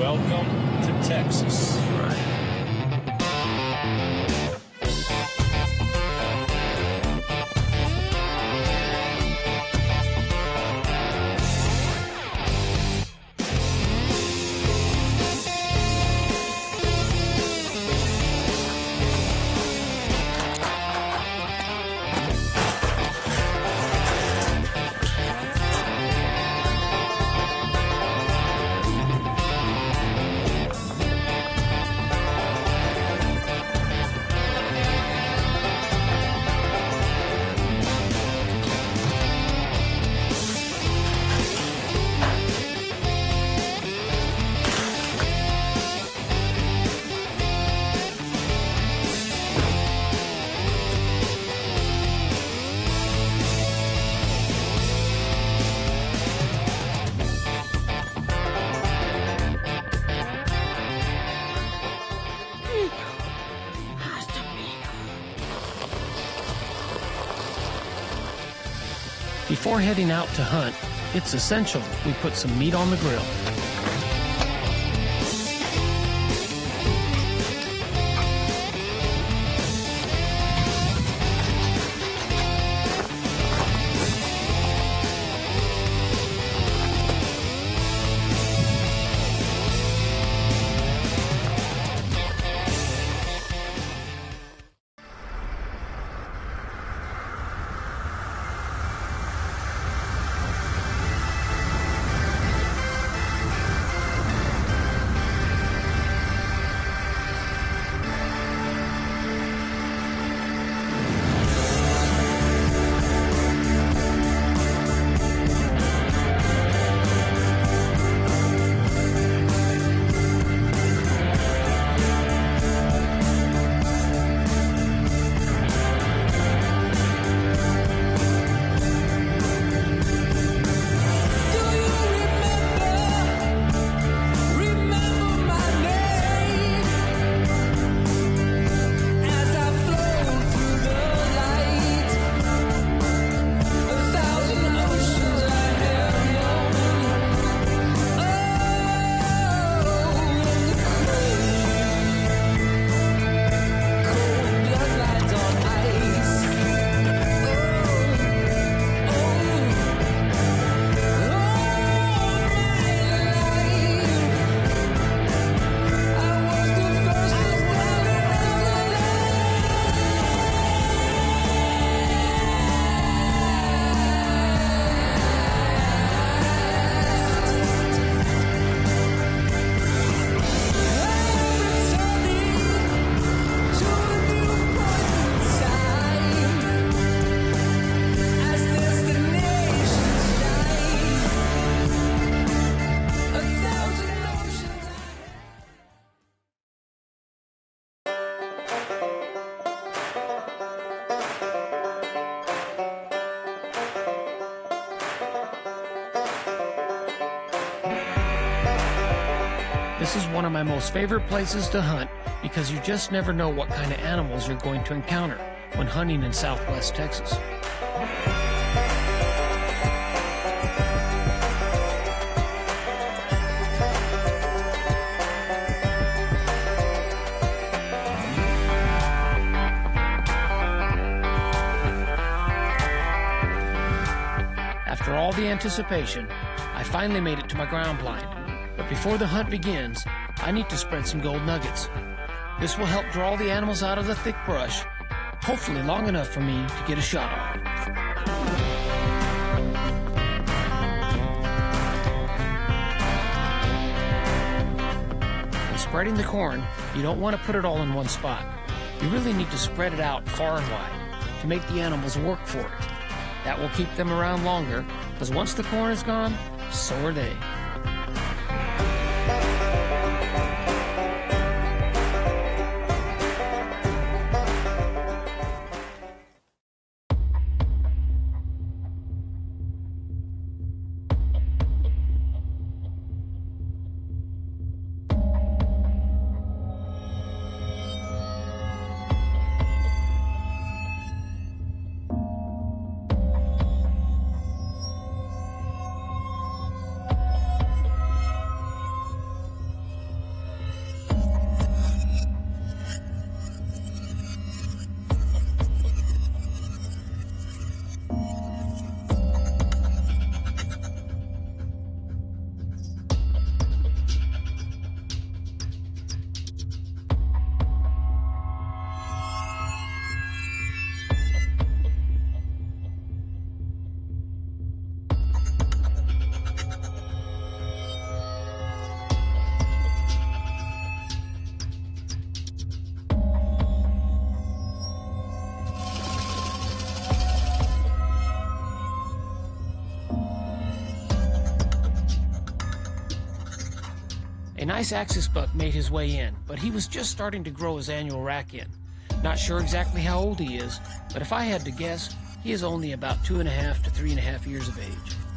Welcome to Texas. Before heading out to hunt, it's essential we put some meat on the grill. This is one of my most favorite places to hunt because you just never know what kind of animals you're going to encounter when hunting in southwest Texas. After all the anticipation, I finally made it to my ground blind. Before the hunt begins, I need to spread some gold nuggets. This will help draw the animals out of the thick brush, hopefully long enough for me to get a shot on. When spreading the corn, you don't want to put it all in one spot. You really need to spread it out far and wide to make the animals work for it. That will keep them around longer, because once the corn is gone, so are they. Nice axis buck made his way in, but he was just starting to grow his annual rack in. Not sure exactly how old he is, but if I had to guess, he is only about two and a half to three and a half years of age.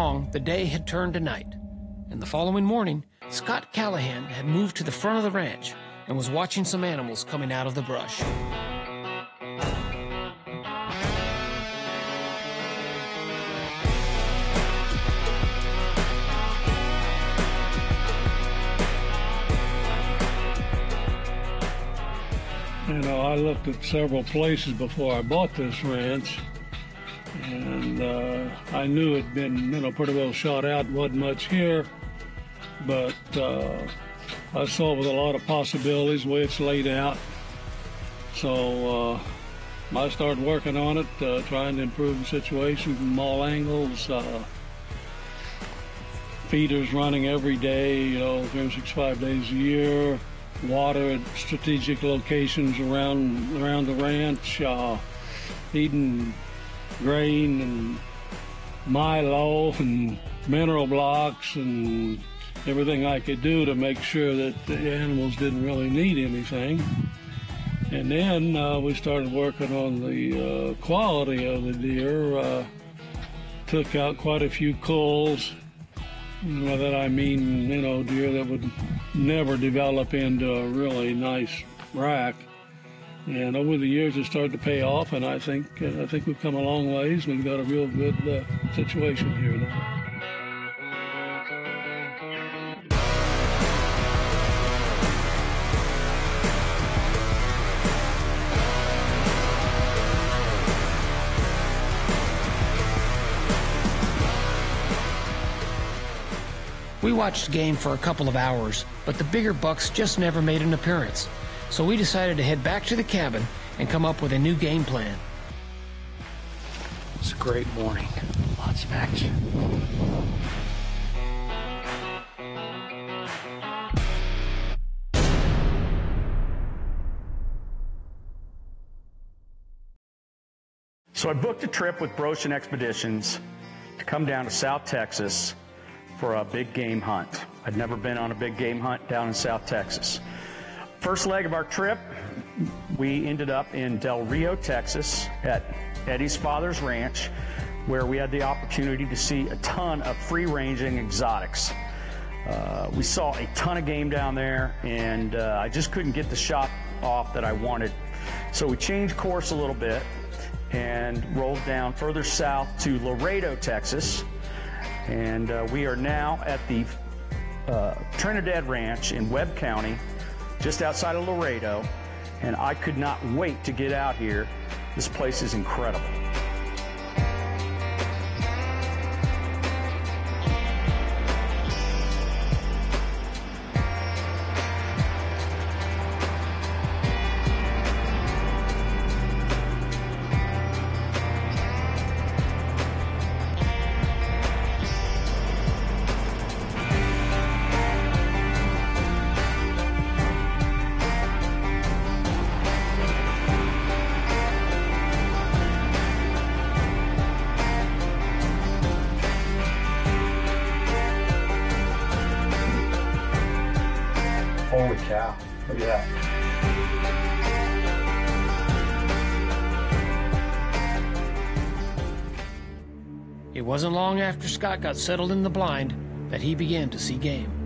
Long, the day had turned to night, and the following morning, Scott Callahan had moved to the front of the ranch and was watching some animals coming out of the brush. You know, I looked at several places before I bought this ranch, and uh, I knew it'd been, you know, pretty well shot out. wasn't much here, but uh, I saw with a lot of possibilities the way it's laid out. So uh, I started working on it, uh, trying to improve the situation from all angles. Uh, feeders running every day, you know, 365 days a year. Water at strategic locations around around the ranch. Uh, feeding grain and Milo and mineral blocks and everything I could do to make sure that the animals didn't really need anything. And then uh, we started working on the uh, quality of the deer. Uh, took out quite a few culls. By that I mean, you know, deer that would never develop into a really nice rack. And over the years, it started to pay off, and I think uh, I think we've come a long ways. We've got a real good uh, situation here now. We watched the game for a couple of hours, but the bigger bucks just never made an appearance. So we decided to head back to the cabin and come up with a new game plan. It's a great morning. Lots of action. So I booked a trip with Broshan Expeditions to come down to South Texas for a big game hunt. I'd never been on a big game hunt down in South Texas. First leg of our trip, we ended up in Del Rio, Texas at Eddie's father's ranch, where we had the opportunity to see a ton of free ranging exotics. Uh, we saw a ton of game down there, and uh, I just couldn't get the shot off that I wanted. So we changed course a little bit and rolled down further south to Laredo, Texas. And uh, we are now at the uh, Trinidad Ranch in Webb County, just outside of Laredo. And I could not wait to get out here. This place is incredible. It wasn't long after Scott got settled in the blind that he began to see game.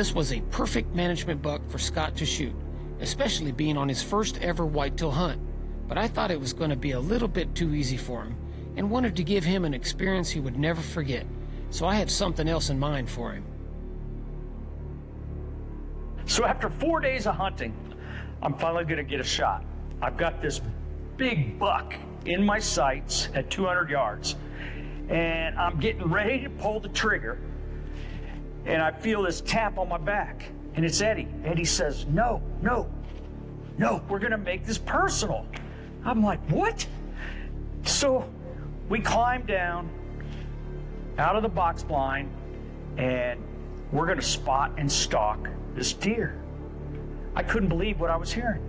This was a perfect management buck for Scott to shoot, especially being on his first ever whitetail hunt. But I thought it was going to be a little bit too easy for him and wanted to give him an experience he would never forget, so I had something else in mind for him. So after four days of hunting, I'm finally going to get a shot. I've got this big buck in my sights at 200 yards, and I'm getting ready to pull the trigger, and I feel this tap on my back, and it's Eddie. Eddie says, No, no, no, we're to make this personal. I'm like, What? So we climb down out of the box blind, and we're to spot and stalk this deer. I couldn't believe what I was hearing.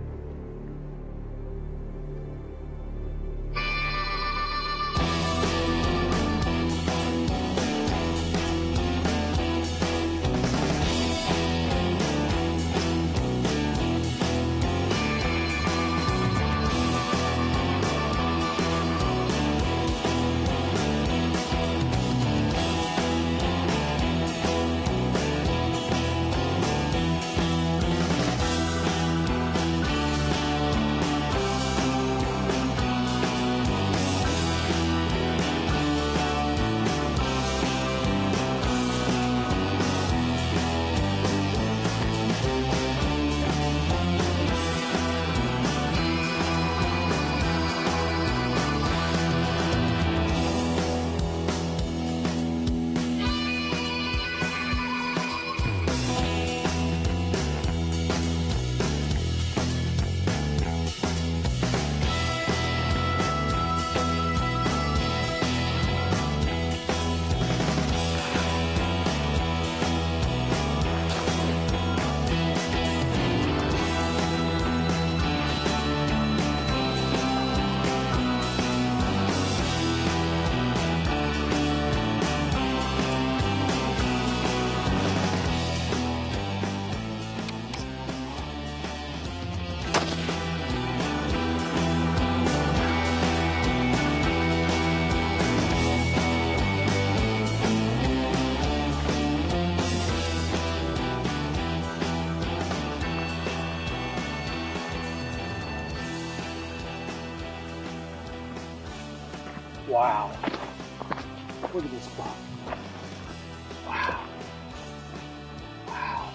Wow. Look at this buck. Wow. Wow.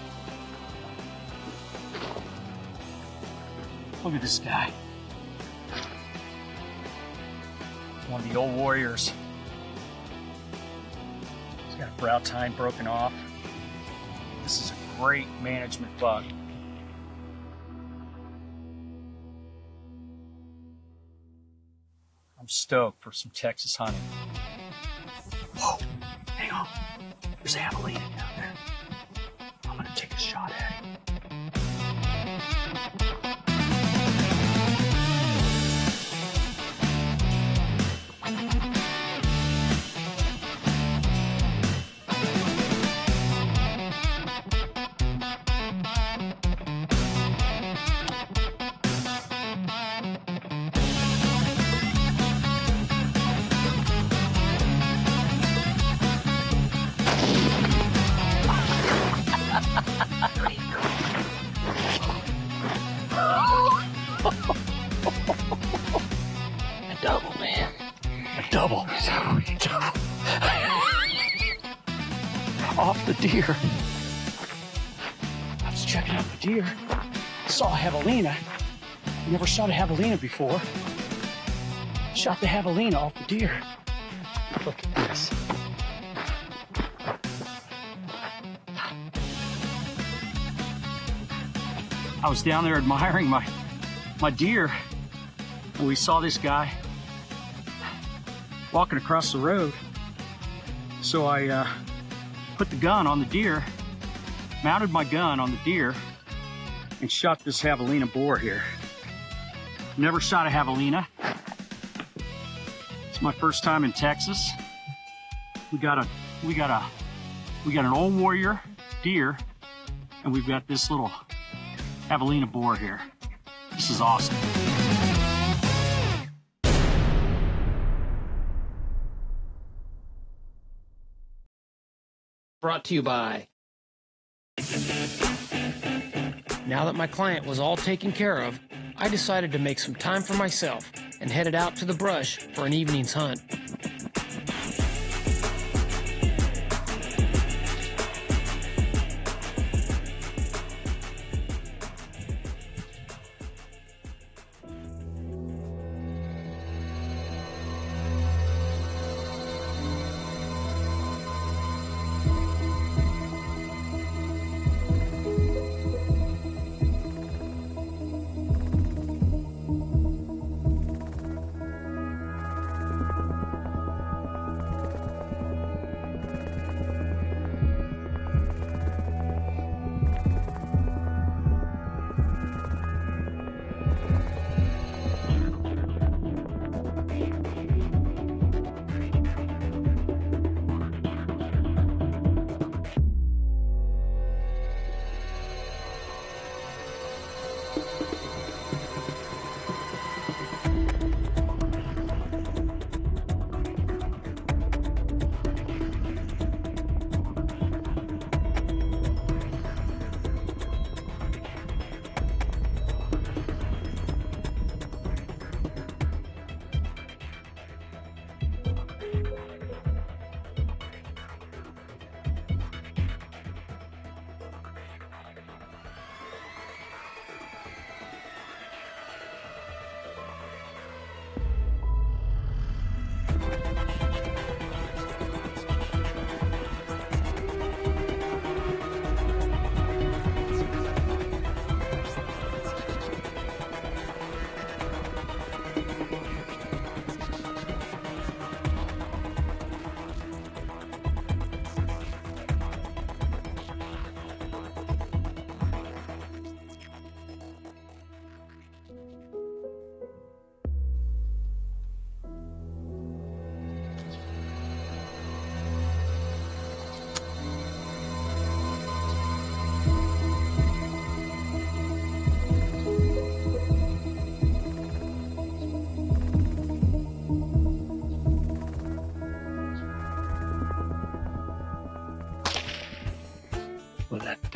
Look at this guy. One of the old warriors. He's got a brow tine broken off. This is a great management buck. Stoked for some Texas hunting. Whoa, hang on. There's a javelina down there. Checking out the deer. Saw a javelina. Never shot a javelina before. Shot the javelina off the deer. Look at this. I was down there admiring my my deer, and we saw this guy walking across the road. So I uh, put the gun on the deer, mounted my gun on the deer, and shot this javelina boar here. Never shot a javelina. It's my first time in Texas. We got a we got a we got an old warrior deer, and we've got this little javelina boar here. This is awesome. Brought to you by Now that my client was all taken care of, I decided to make some time for myself and headed out to the brush for an evening's hunt. Well, that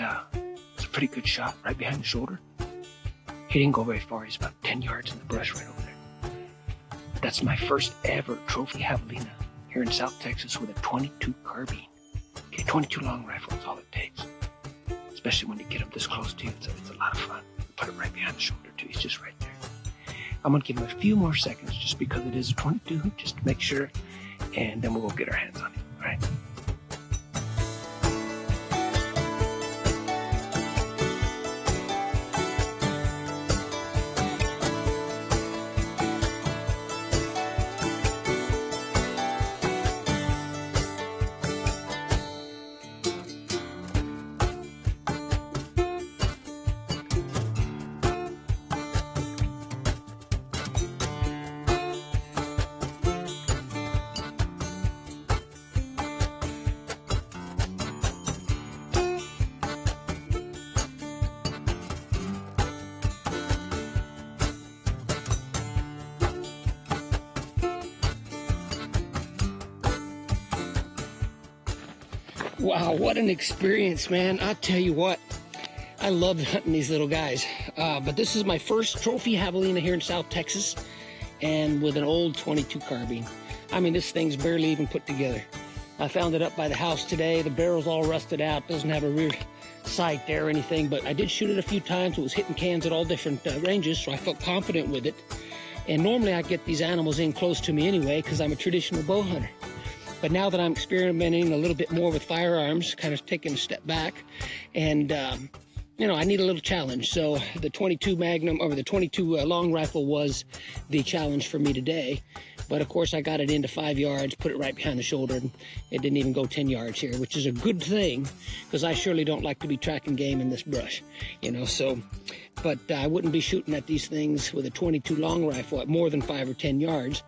uh, was a pretty good shot right behind the shoulder. He didn't go very far. He's about 10 yards in the brush right over there. That's my first ever trophy javelina here in South Texas with a 22 carbine. Okay, 22 long rifle is all it takes. Especially when you get him this close to you. It's a, it's a lot of fun. Put it right behind the shoulder, too. He's just right there. I'm to give him a few more seconds just because it is a 22, just to make sure. And then we'll go get our hands on him. Wow, what an experience, man. I tell you what, I love hunting these little guys. Uh, but this is my first trophy javelina here in South Texas and with an old 22 carbine. I mean, this thing's barely even put together. I found it up by the house today. The barrel's all rusted out, doesn't have a rear sight there or anything, but I did shoot it a few times. It was hitting cans at all different uh, ranges, so I felt confident with it. And normally I get these animals in close to me anyway because I'm a traditional bow hunter. But now that I'm experimenting a little bit more with firearms, kind of taking a step back, and um, you know, I need a little challenge. So the 22 Magnum or the 22 uh, long rifle was the challenge for me today. But of course, I got it into five yards, put it right behind the shoulder, and it didn't even go 10 yards here, which is a good thing because I surely don't like to be tracking game in this brush, you know. So, but uh, I wouldn't be shooting at these things with a 22 long rifle at more than five or 10 yards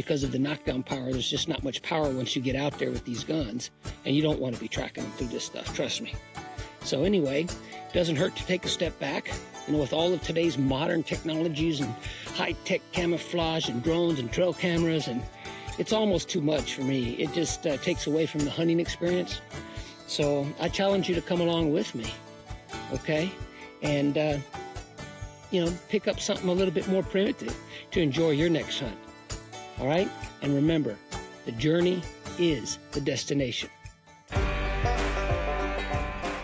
because of the knockdown power. There's just not much power once you get out there with these guns, and you don't want to be tracking them through this stuff, trust me. So, anyway, it doesn't hurt to take a step back. You know, with all of today's modern technologies and high tech camouflage and drones and trail cameras, and it's almost too much for me. It just uh, takes away from the hunting experience. So, I challenge you to come along with me, okay? and, uh, you know, pick up something a little bit more primitive to enjoy your next hunt. All right? And remember, the journey is the destination.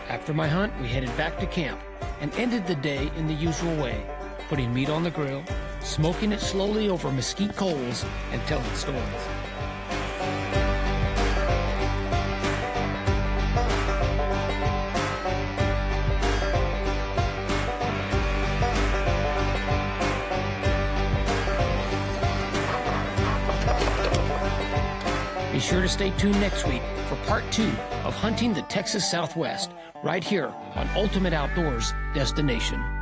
After my hunt, we headed back to camp and ended the day in the usual way, putting meat on the grill, smoking it slowly over mesquite coals, and telling stories. Stay tuned next week for part two of Hunting the Texas Southwest, right here on Ultimate Outdoors Destination.